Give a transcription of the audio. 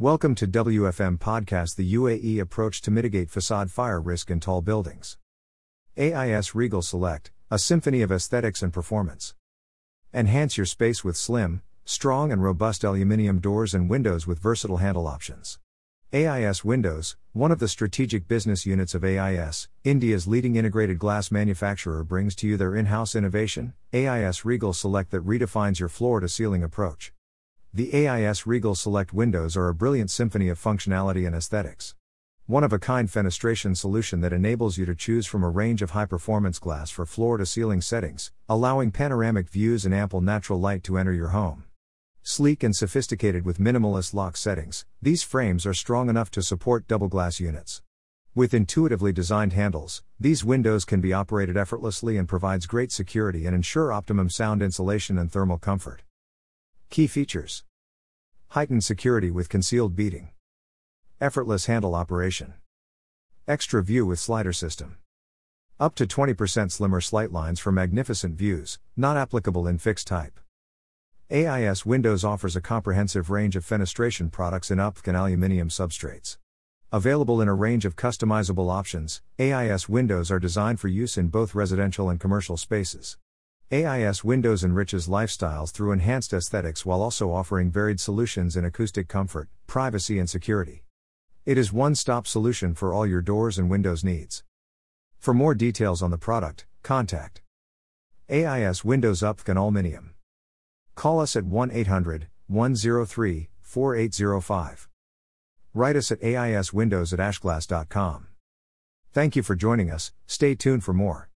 Welcome to WFM Podcast The UAE Approach to Mitigate Facade Fire Risk in Tall Buildings. AIS Regal Select, a symphony of aesthetics and performance. Enhance your space with slim, strong, and robust aluminium doors and windows with versatile handle options. AIS Windows, one of the strategic business units of AIS, India's leading integrated glass manufacturer, brings to you their in house innovation, AIS Regal Select, that redefines your floor to ceiling approach. The AIS Regal Select windows are a brilliant symphony of functionality and aesthetics. One of a kind fenestration solution that enables you to choose from a range of high performance glass for floor to ceiling settings, allowing panoramic views and ample natural light to enter your home. Sleek and sophisticated with minimalist lock settings, these frames are strong enough to support double glass units. With intuitively designed handles, these windows can be operated effortlessly and provides great security and ensure optimum sound insulation and thermal comfort. Key features Heightened security with concealed beading, effortless handle operation, extra view with slider system. Up to 20% slimmer sight lines for magnificent views, not applicable in fixed type. AIS Windows offers a comprehensive range of fenestration products in uPVC and aluminium substrates. Available in a range of customizable options, AIS windows are designed for use in both residential and commercial spaces. AIS Windows enriches lifestyles through enhanced aesthetics while also offering varied solutions in acoustic comfort, privacy, and security. It is one stop solution for all your doors and windows needs. For more details on the product, contact AIS Windows uPVC and Aluminium. Call us at 1 800 103 4805. Write us at aiswindows at aisglass.com. Thank you for joining us, stay tuned for more.